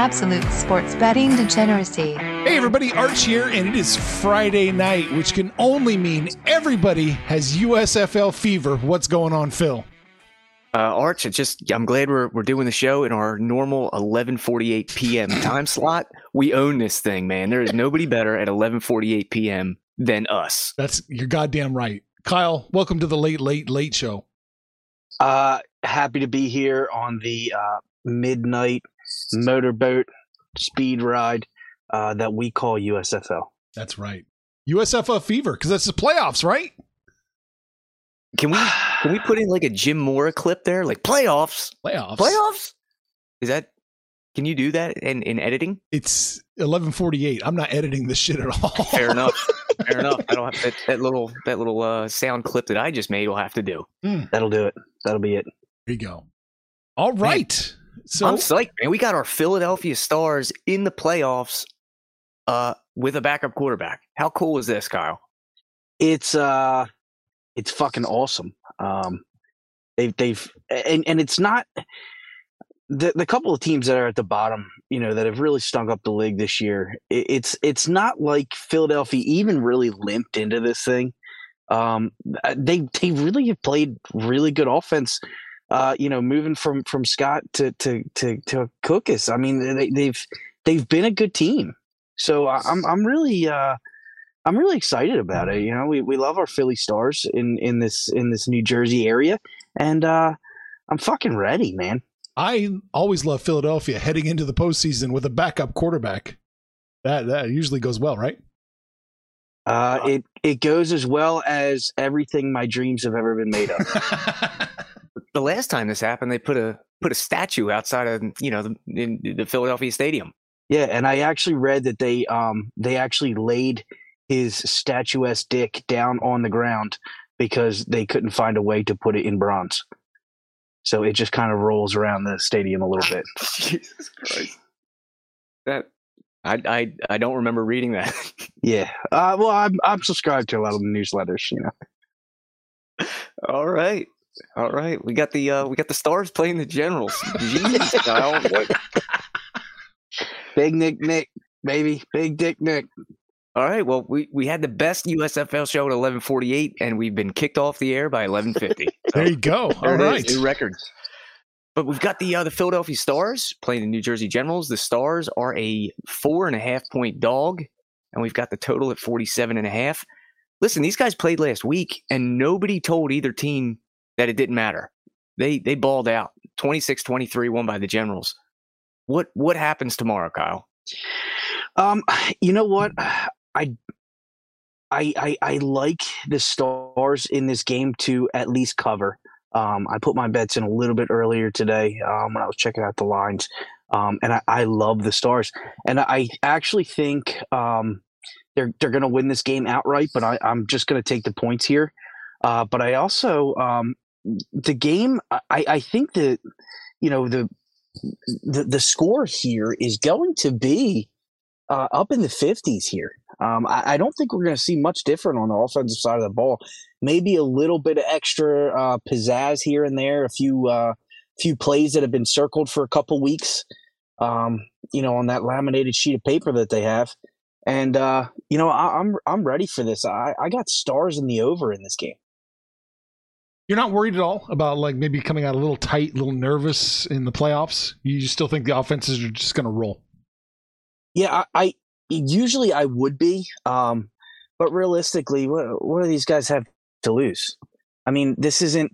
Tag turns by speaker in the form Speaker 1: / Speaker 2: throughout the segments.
Speaker 1: Absolute sports betting degeneracy.
Speaker 2: Hey everybody, Arch here, and it is Friday night, which can only mean everybody has USFL fever. What's going on, Phil?
Speaker 3: Uh, Arch, it's just I'm glad we're we're doing the show in our normal 11:48 p.m. time slot. We own this thing, man. There is nobody better at 11:48 p.m. than us.
Speaker 2: That's you're goddamn right. Kyle, welcome to the late, late, late show.
Speaker 4: Uh, happy to be here on the uh, midnight motorboat speed ride uh, that we call USFL.
Speaker 2: That's right. USFL fever, because that's the playoffs, right?
Speaker 3: Can we can we put in like a Jim Mora clip there, like playoffs?
Speaker 2: Playoffs.
Speaker 3: Playoffs? Is that? Can you do that in in editing?
Speaker 2: It's 11:48. I'm not editing this shit at all.
Speaker 3: Fair enough. Fair enough. I don't have that, that little that little uh, sound clip that I just made. Will have to do.
Speaker 4: That'll do it. That'll be it.
Speaker 2: There you go. All right. So
Speaker 3: I'm psyched, man. We got our Philadelphia Stars in the playoffs uh, with a backup quarterback. How cool is this, Kyle?
Speaker 4: It's uh, it's fucking awesome. Um, they've they've and and it's not the the couple of teams that are at the bottom, you know, that have really stunk up the league this year. It, it's it's not like Philadelphia even really limped into this thing. Um, they they really have played really good offense. Uh, you know, moving from from Scott to to to to Cookus. I mean, they, they've they've been a good team. So I- I'm I'm really uh, I'm really excited about it. You know, we, we love our Philly Stars in in this in this New Jersey area, and uh, I'm fucking ready, man.
Speaker 2: I always love Philadelphia heading into the postseason with a backup quarterback. That that usually goes well, right?
Speaker 4: Uh, it it goes as well as everything my dreams have ever been made of.
Speaker 3: The last time this happened, they put a put a statue outside of you know the, in the Philadelphia Stadium.
Speaker 4: yeah, and I actually read that they um they actually laid his statuesque dick down on the ground because they couldn't find a way to put it in bronze. So it just kind of rolls around the stadium a little bit.
Speaker 3: Jesus Christ! That I I I don't remember reading that.
Speaker 4: Yeah. Uh, well, I'm I'm subscribed to a lot of the newsletters. You know.
Speaker 3: All right. All right, we got the uh, we got the stars playing the Generals. Jeez, Kyle, what-
Speaker 4: Big Nick Nick, baby. Big Dick Nick.
Speaker 3: All right, well, we, we had the best USFL show at eleven forty eight, and we've been kicked off the air by eleven fifty.
Speaker 2: There you go. All right.
Speaker 3: new records. But we've got the uh, the Philadelphia Stars playing the New Jersey Generals. The Stars are a four and a half point dog, and we've got the total at forty seven and a half. Listen, these guys played last week, and nobody told either team that it didn't matter. They they balled out 26-23, won by the Generals. What what happens tomorrow, Kyle?
Speaker 4: Um, you know what? I, I, I, I like the stars in this game to at least cover. Um, I put my bets in a little bit earlier today um, when I was checking out the lines, um, and I, I love the stars. And I actually think um, they're they're going to win this game outright. But I, I'm just going to take the points here. Uh, but I also um, the game. I, I think that you know the the the score here is going to be uh, up in the 50s here. Um, I, I don't think we're going to see much different on the offensive side of the ball. Maybe a little bit of extra uh, pizzazz here and there, a few uh, few plays that have been circled for a couple weeks, um, you know, on that laminated sheet of paper that they have. And uh, you know, I, I'm I'm ready for this. I, I got stars in the over in this game.
Speaker 2: You're not worried at all about like maybe coming out a little tight, a little nervous in the playoffs. You still think the offenses are just going to roll?
Speaker 4: Yeah, I, I usually I would be, um, but realistically, what, what do these guys have to lose? I mean, this isn't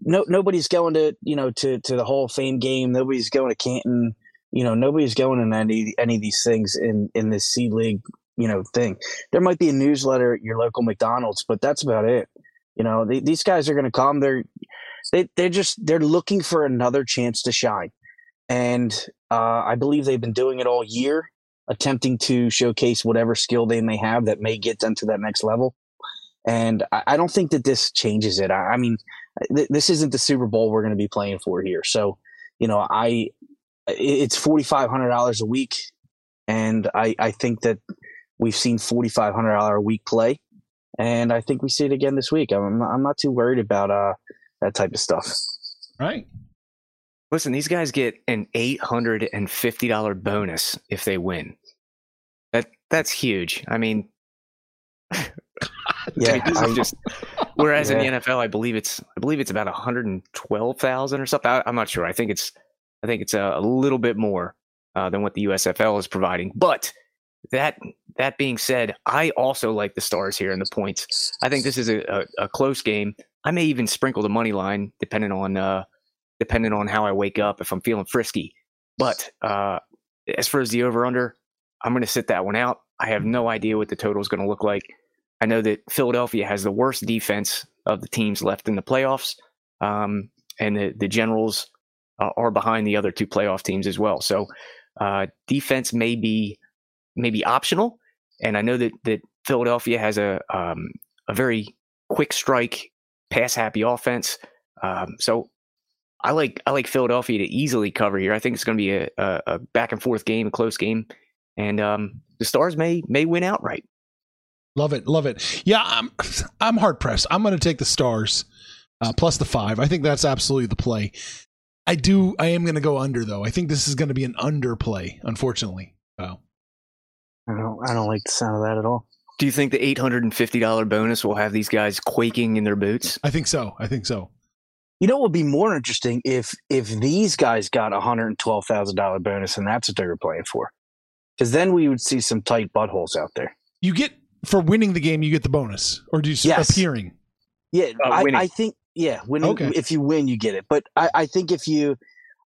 Speaker 4: no nobody's going to you know to to the Hall of Fame game. Nobody's going to Canton. You know, nobody's going in any any of these things in in this C League you know thing. There might be a newsletter at your local McDonald's, but that's about it. You know, they, these guys are going to come. They're they they're just they're looking for another chance to shine, and uh, I believe they've been doing it all year, attempting to showcase whatever skill they may have that may get them to that next level. And I, I don't think that this changes it. I, I mean, th- this isn't the Super Bowl we're going to be playing for here. So, you know, I it's forty five hundred dollars a week, and I I think that we've seen forty five hundred dollar a week play and I think we see it again this week. I'm I'm not too worried about uh that type of stuff.
Speaker 2: Right.
Speaker 3: Listen, these guys get an eight hundred and fifty dollar bonus if they win. That that's huge. I mean,
Speaker 4: yeah,
Speaker 3: this is just. Whereas
Speaker 4: Yeah.
Speaker 3: in the NFL, I believe it's I believe it's about one hundred and twelve thousand or something. I, I'm not sure. I think it's I think it's a, a little bit more uh, than what the USFL is providing. But that that being said, I also like the Stars here and the points. I think this is a, a, a close game. I may even sprinkle the money line depending on uh, depending on how I wake up if I'm feeling frisky. But uh, as far as the over under, I'm going to sit that one out. I have no idea what the total is going to look like. I know that Philadelphia has the worst defense of the teams left in the playoffs, um, and the the Generals uh, are behind the other two playoff teams as well. So uh, defense may be maybe optional, and I know that that Philadelphia has a um, a very quick strike, pass happy offense. Um, so I like I like Philadelphia to easily cover here. I think it's going to be a, a, a back and forth game, a close game, and um, the Stars may may win outright.
Speaker 2: Love it, love it. Yeah, I'm I'm hard pressed. I'm going to take the stars uh, plus the five. I think that's absolutely the play. I do. I am going to go under though. I think this is going to be an under play. Unfortunately, oh,
Speaker 4: I don't I don't like the sound of that at all.
Speaker 3: Do you think the eight hundred and fifty dollar bonus will have these guys quaking in their boots?
Speaker 2: I think so. I think so.
Speaker 4: You know what would be more interesting if if these guys got a hundred and twelve thousand dollar bonus and that's what they were playing for, because then we would see some tight buttholes out there.
Speaker 2: You get for winning the game, you get the bonus, or do you
Speaker 4: Yes.
Speaker 2: appearing?
Speaker 4: Yeah,
Speaker 3: Uh,
Speaker 4: I. I think yeah, winning.
Speaker 2: Okay.
Speaker 4: If you win, you get it. But I, I think if you,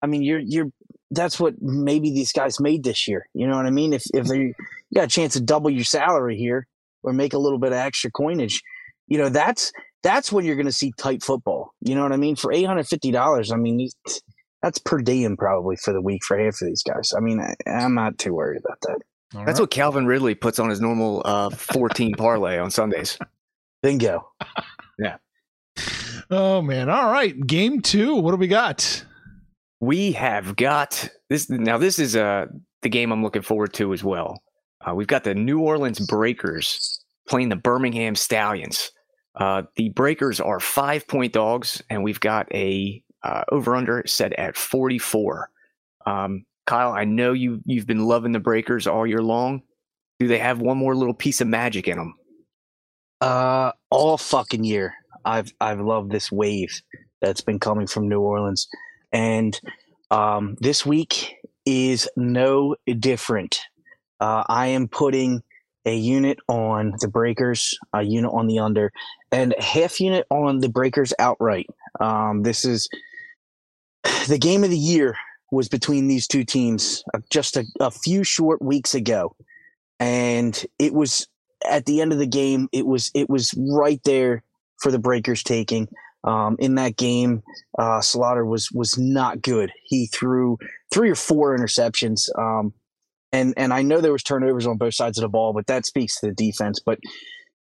Speaker 4: I mean, you're you're that's what maybe these guys made this year. You know what I mean? If if they you got a chance to double your salary here or make a little bit of extra coinage, you know that's that's when you're going to see tight football. You know what I mean? For eight hundred fifty dollars, I mean that's per diem probably for the week for half of these guys. I mean, I, I'm not too worried about that.
Speaker 2: All
Speaker 3: That's
Speaker 2: right.
Speaker 3: what Calvin Ridley puts on his normal uh, fourteen parlay on Sundays.
Speaker 4: Bingo. Yeah.
Speaker 2: Oh man! All right, game two. What do we got?
Speaker 3: We have got this. Now, this is uh, the game I'm looking forward to as well. Uh, we've got the New Orleans Breakers playing the Birmingham Stallions. Uh, the Breakers are five point dogs, and we've got a uh, over under set at 44. Um, Kyle, I know you you've been loving the Breakers all year long. Do they have one more little piece of magic in them?
Speaker 4: Uh, all fucking year, I've I've loved this wave that's been coming from New Orleans, and um, this week is no different. Uh, I am putting a unit on the Breakers, a unit on the under, and half unit on the Breakers outright. Um, this is the game of the year was between these two teams uh, just a, a few short weeks ago, and it was at the end of the game, it was it was right there for the Breakers taking. Um, in that game, uh, Sloter was was not good. He threw three or four interceptions, um, and and I know there was turnovers on both sides of the ball, but that speaks to the defense. But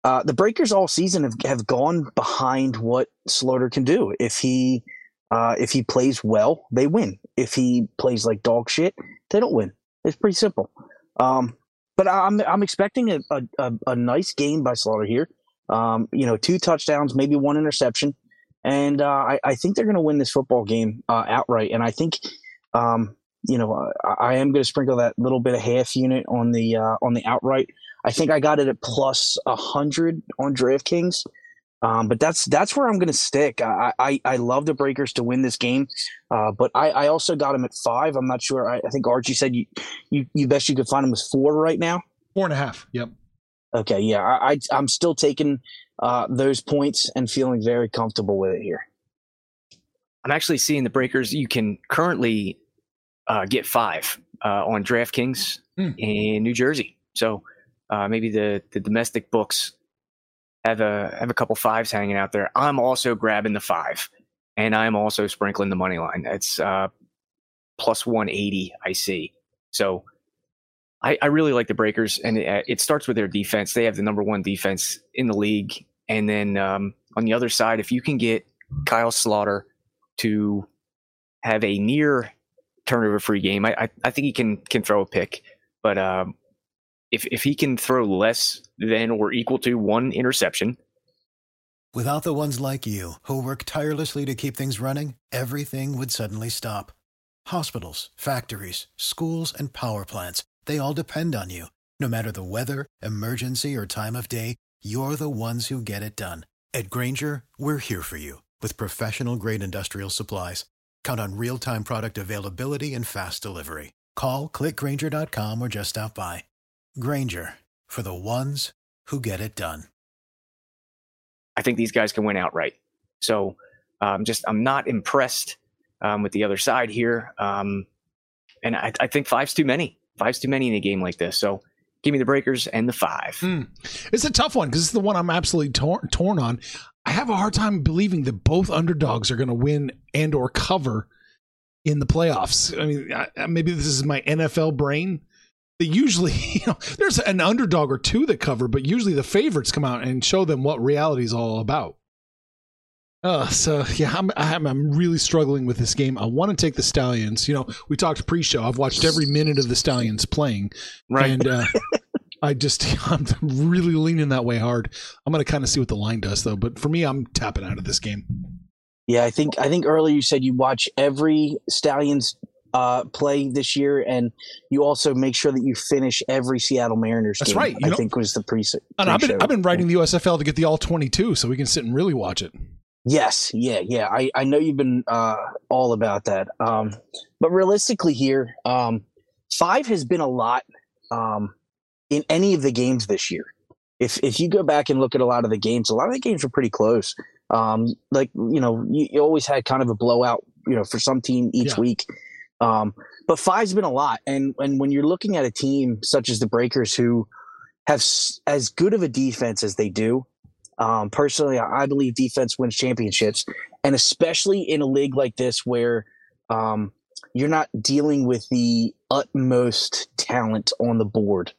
Speaker 4: uh, the Breakers all season have, have gone behind what Sloter can do. If he uh, if he plays well, they win. If he plays like dog shit, they don't win. It's pretty simple. Um, but I'm I'm expecting a, a, a, nice game by Sloter here. Um, you know, two touchdowns, maybe one interception, and uh, I, I think they're going to win this football game uh, outright. And I think, um, you know, I, I am going to sprinkle that little bit of half unit on the uh, on the outright. I think I got it at plus a hundred on DraftKings. Um, but that's that's where I'm going to stick. I, I I love the Breakers to win this game, uh, but I, I also got them at five. I'm not sure. I, I think Archie said you, you you best you could find them was four right now.
Speaker 2: Four and a half. Yep.
Speaker 4: Okay, yeah, I, I I'm still taking uh, those points and feeling very comfortable with it here.
Speaker 3: I'm actually seeing the breakers. You can currently uh, get five uh, on DraftKings
Speaker 2: Hmm.
Speaker 3: in New Jersey. So uh, maybe the the domestic books have a have a couple fives hanging out there. I'm also grabbing the five, and I'm also sprinkling the money line. It's uh, plus 180. I see. So I, I really like the Breakers, and it, it starts with their defense. They have the number one defense in the league, and then um, on the other side, if you can get Kyle Sloter to have a near turnover free game, I, I, I think he can can throw a pick. But um, if if he can throw less than or equal to one interception,
Speaker 5: Without the ones like you, who work tirelessly to keep things running, everything would suddenly stop. Hospitals, factories, schools, and power plants, they all depend on you. No matter the weather, emergency, or time of day, you're the ones who get it done. At Grainger, we're here for you with professional grade industrial supplies. Count on real time product availability and fast delivery. Call clickgrainger.com or just stop by. Grainger for the ones who get it done.
Speaker 3: I think these guys can win outright. So um, just I'm not impressed um, with the other side here, um, and I, I think five's too many. Five's too many in a game like this. So give me the Breakers and the five.
Speaker 2: Hmm. It's a tough one because it's the one I'm absolutely torn, torn on. I have a hard time believing that both underdogs are going to win and or cover in the playoffs. I mean, I, maybe this is my NFL brain. That usually, you know, there's an underdog or two that cover, but usually the favorites come out and show them what reality is all about. Uh, so yeah, I'm, I'm I'm really struggling with this game. I want to take the Stallions. You know, we talked pre-show. I've watched every minute of the Stallions playing,
Speaker 3: Right.
Speaker 2: and uh, I just I'm really leaning that way hard. I'm going to kind of see what the line does though. But for me, I'm tapping out of this game.
Speaker 4: Yeah, I think I think earlier you said you watch every Stallions uh, play this year, and you also make sure that you finish every Seattle Mariners.
Speaker 2: That's
Speaker 4: game,
Speaker 2: right,
Speaker 4: I
Speaker 2: know-
Speaker 4: think was the pre.
Speaker 2: And I've been. I've been writing the USFL to get the all 22, so we can sit and really watch it.
Speaker 4: Yes, yeah, yeah. I, I know you've been uh, all about that. Um, but realistically, here, um, five has been a lot um, in any of the games this year. If if you go back and look at a lot of the games, a lot of the games were pretty close. Um, like you know, you, you always had kind of a blowout, you know, for some team each
Speaker 2: Yeah.
Speaker 4: week. Um, but five's been a lot, and and when you're looking at a team such as the Breakers, who have s- as good of a defense as they do, um, personally, I I believe defense wins championships, and especially in a league like this where um, you're not dealing with the utmost talent on the board.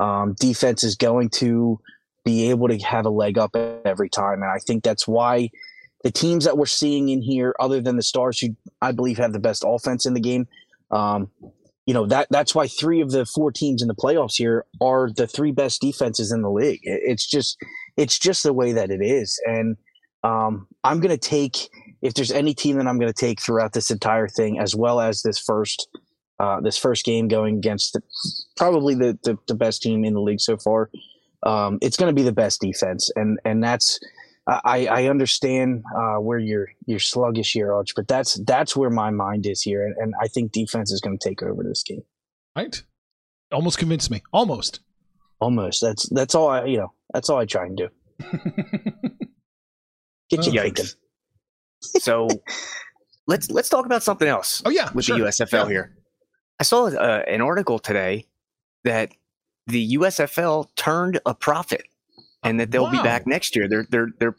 Speaker 4: Um, defense is going to be able to have a leg up every time, and I think that's why the teams that we're seeing in here, other than the Stars, who I believe have the best offense in the game, um, you know that that's why three of the four teams in the playoffs here are the three best defenses in the league. It- It's just it's just the way that it is. And um, I'm going to take if there's any team that I'm going to take throughout this entire thing, as well as this first uh, this first game going against the, probably the, the the best team in the league so far. Um, it's going to be the best defense, and and that's I, I understand uh, where you're you're sluggish here, Arch, but that's that's where my mind is here, and, and I think defense is going to take over this game.
Speaker 2: Right? Almost convinced me. Almost.
Speaker 4: Almost. That's that's all I you know. That's all I try and do. Get you
Speaker 2: Oh.
Speaker 4: thinking.
Speaker 3: Yikes. So let's let's talk about something else
Speaker 2: Oh yeah,
Speaker 3: with
Speaker 2: sure.
Speaker 3: the USFL
Speaker 2: Yeah.
Speaker 3: here. I saw uh, an article today that the USFL turned a profit and that they'll be back next year. They're they're they're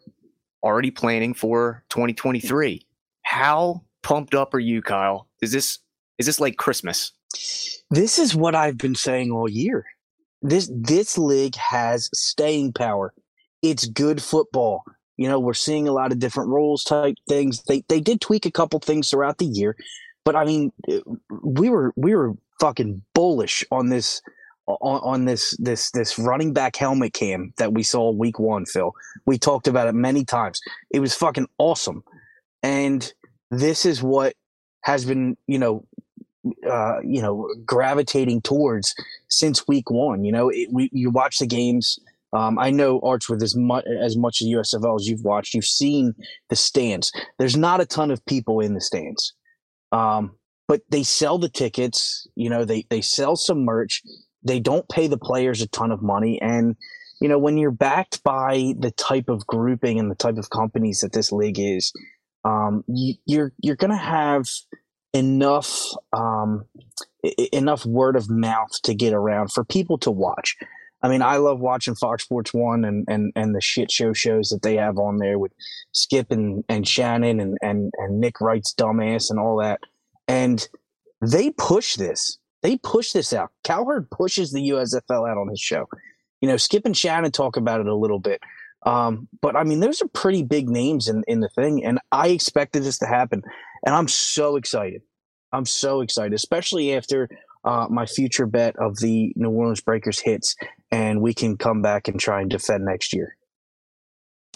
Speaker 3: already planning for 2023. How pumped up are you, Kyle? Is this is this like Christmas?
Speaker 4: This is what I've been saying all year. This this league has staying power. It's good football. You know, we're seeing a lot of different rules type things. They they did tweak a couple things throughout the year, but I mean, we were we were fucking bullish on this on, on this this this running back helmet cam that we saw week one. Phil, we talked about it many times. It was fucking awesome, and this is what has been you know uh, you know gravitating towards since week one. You know, it, we you watch the games Um, I know Arch with as much as much of USFL as you've watched, you've seen the stands. There's not a ton of people in the stands, um, but they sell the tickets. You know, they they sell some merch. They don't pay the players a ton of money, and you know when you're backed by the type of grouping and the type of companies that this league is, um, you, you're you're going to have enough um, enough word of mouth to get around for people to watch. I mean, I love watching Fox Sports One and, and, and the shit show shows that they have on there with Skip and, and Shannon and, and, and Nick Wright's dumbass and all that. And they push this. They push this out. Cowherd pushes the USFL out on his show. You know, Skip and Shannon talk about it a little bit. Um, but I mean, those are pretty big names in, in the thing. And I expected this to happen. And I'm so excited. I'm so excited, especially after uh, my future bet of the New Orleans Breakers hits, and we can come back and try and defend next year.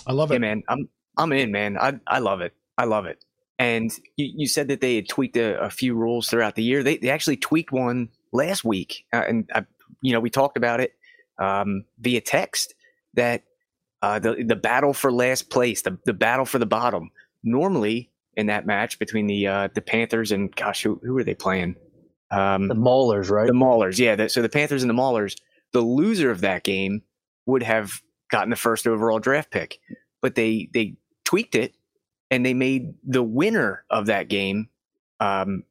Speaker 2: I love it,
Speaker 3: hey, man. I'm I'm in, man. I I love it. I love it. And you, you said that they had tweaked a, a, few rules throughout the year. They they actually tweaked one last week, uh, and I, you know we talked about it um, via text that uh, the the battle for last place, the the battle for the bottom. Normally, in that match between the uh, the Panthers and gosh, who who are they playing?
Speaker 4: Um, the Maulers, right?
Speaker 3: The Maulers, yeah. The, so the Panthers and the Maulers. The loser of that game would have gotten the first overall draft pick, but they they tweaked it and they made the winner of that game um,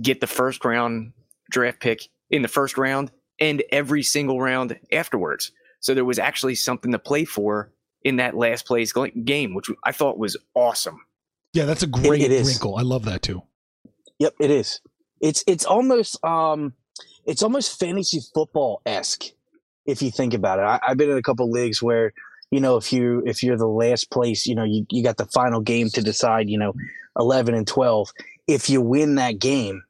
Speaker 3: get the first round draft pick in the first round and every single round afterwards. So there was actually something to play for in that last place game, which I thought was awesome.
Speaker 2: Yeah, that's a great it, it wrinkle. I love that too.
Speaker 4: Yep, it is. It's it's almost um it's almost fantasy football esque if you think about it. I, have been in a couple leagues where you know if you if you're the last place, you know you you got the final game to decide. You know, eleven and twelve. If you win that game,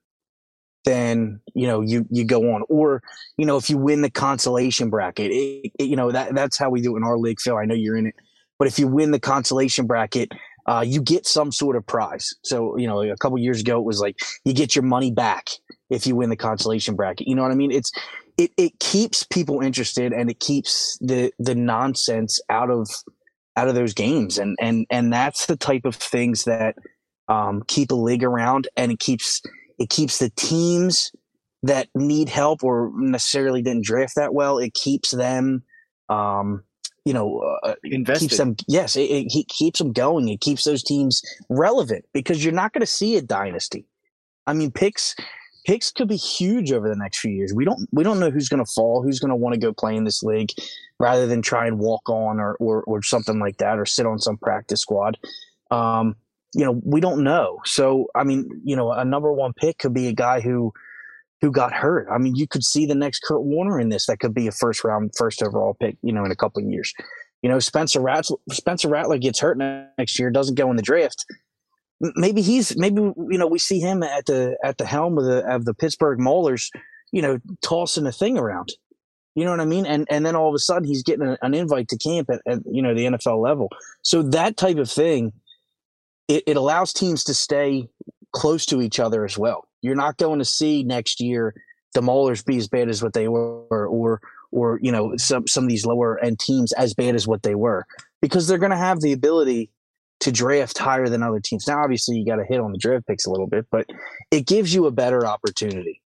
Speaker 4: then you know you you go on or you know if you win the consolation bracket it, it, you know that that's how we do it in our league phil i know you're in it but if you win the consolation bracket uh, you get some sort of prize. So, you know, a couple years ago, it was like you get your money back if you win the consolation bracket. You know what I mean? It's it it keeps people interested and it keeps the the nonsense out of out of those games, and and and that's the type of things that um, keep a league around, and it keeps it keeps the teams that need help or necessarily didn't draft that well. It keeps them. Um, you know, uh, uh keeps them. Yes, it, it, keeps them going. It keeps those teams relevant because you're not going to see a dynasty. I mean, picks picks could be huge over the next few years. We don't we don't know who's going to fall, who's going to want to go play in this league, rather than try and walk on or or, or something like that, or sit on some practice squad. Um, you know, we don't know. So, I mean, you know, a number one pick could be a guy who who got hurt. I mean, you could see the next Kurt Warner in this. That could be a first round, first overall pick. You know, in a couple of years. You know, Spencer Rattler, Spencer Rattler gets hurt next year, doesn't go in the draft. Maybe he's maybe you know we see him at the at the helm of the of the Pittsburgh Maulers, you know, tossing a thing around. You know what I mean? And and then all of a sudden he's getting an invite to camp at, at you know the NFL level. So that type of thing, it, it allows teams to stay close to each other as well. You're not going to see next year the Maulers be as bad as what they were, or or you know some some of these lower end teams as bad as what they were, because they're going to have the ability to draft higher than other teams. Now, obviously, you got to hit on the draft picks a little bit, but it gives you a better opportunity.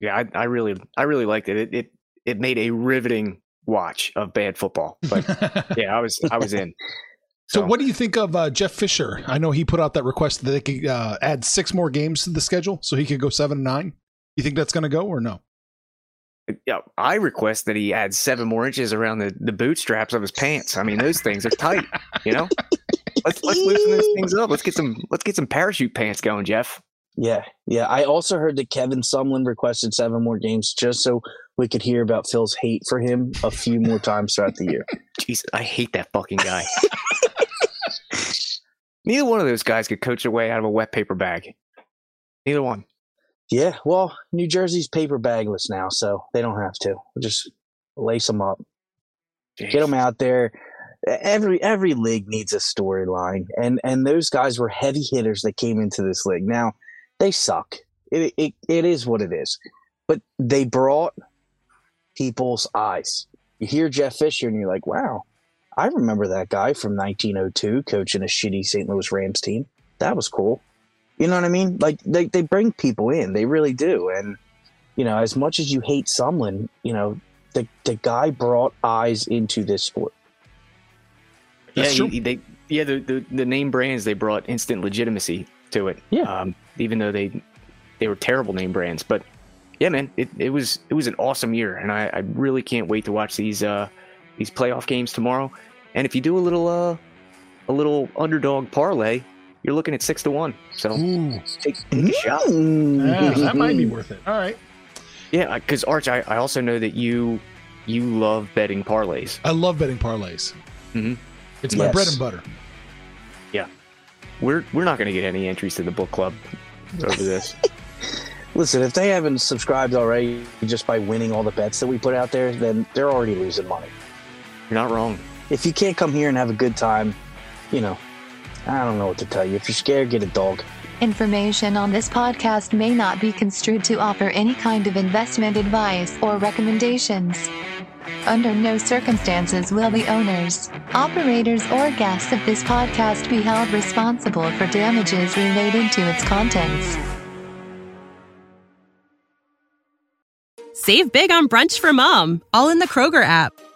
Speaker 3: Yeah, I, I really, I really liked it. It, it, it made a riveting watch of bad football. But yeah, I was, I was in.
Speaker 2: So, so, what do you think of uh, Jeff Fisher? I know he put out that request that they could uh, add six more games to the schedule, so he could go seven and nine. You think that's going to go or no?
Speaker 3: Yeah, I request that he add seven more inches around the, the bootstraps of his pants. I mean, those things are tight. You know, let's let's loosen those things up. Let's get some let's get some parachute pants going, Jeff.
Speaker 4: Yeah, yeah. I also heard that Kevin Sumlin requested seven more games just so we could hear about Phil's hate for him a few more times throughout the year.
Speaker 3: Jesus, I hate that fucking guy. Neither one of those guys could coach their way out of a wet paper bag. Neither one.
Speaker 4: Yeah, well, New Jersey's paper bagless now, so they don't have to. just lace them up, Jeez. get them out there. Every every league needs a storyline, and and those guys were heavy hitters that came into this league. Now they suck. It it, it is what it is, but they brought people's eyes. you hear Jeff Fisher and you're like, wow, I remember that guy from 1902 coaching a shitty St. Louis Rams team. That was cool. You know what I mean? Like they, they bring people in, they really do. And, you know, as much as you hate Sumlin, you know, the, the guy brought eyes into this sport.
Speaker 3: Yeah,
Speaker 2: That's
Speaker 3: he- they yeah the, the the name brands they brought instant legitimacy to it.
Speaker 4: Yeah.
Speaker 3: Um, even though they they were terrible name brands, but yeah, man, it, it was it was an awesome year, and I, I really can't wait to watch these uh these playoff games tomorrow. And if you do a little uh a little underdog parlay, you're looking at six to one. So
Speaker 2: Ooh,
Speaker 3: take, take a shot.
Speaker 2: Yeah, that might be worth it. All right.
Speaker 3: Yeah, because Arch, I, I also know that you you love betting parlays.
Speaker 2: I love betting parlays.
Speaker 3: Mhm.
Speaker 2: It's my
Speaker 4: Yes.
Speaker 2: bread and butter.
Speaker 3: Yeah, we're we're not going to get any entries to the book club over this.
Speaker 4: Listen, if they haven't subscribed already just by winning all the bets that we put out there, then they're already losing money.
Speaker 3: You're not wrong.
Speaker 4: If you can't come here and have a good time, you know, I don't know what to tell you. If you're scared, get a dog.
Speaker 1: Information on this podcast may not be construed to offer any kind of investment advice or recommendations. Under no circumstances will the owners, operators, or guests of this podcast be held responsible for damages related to its contents.
Speaker 6: Save big on brunch for mom, all in the Kroger app.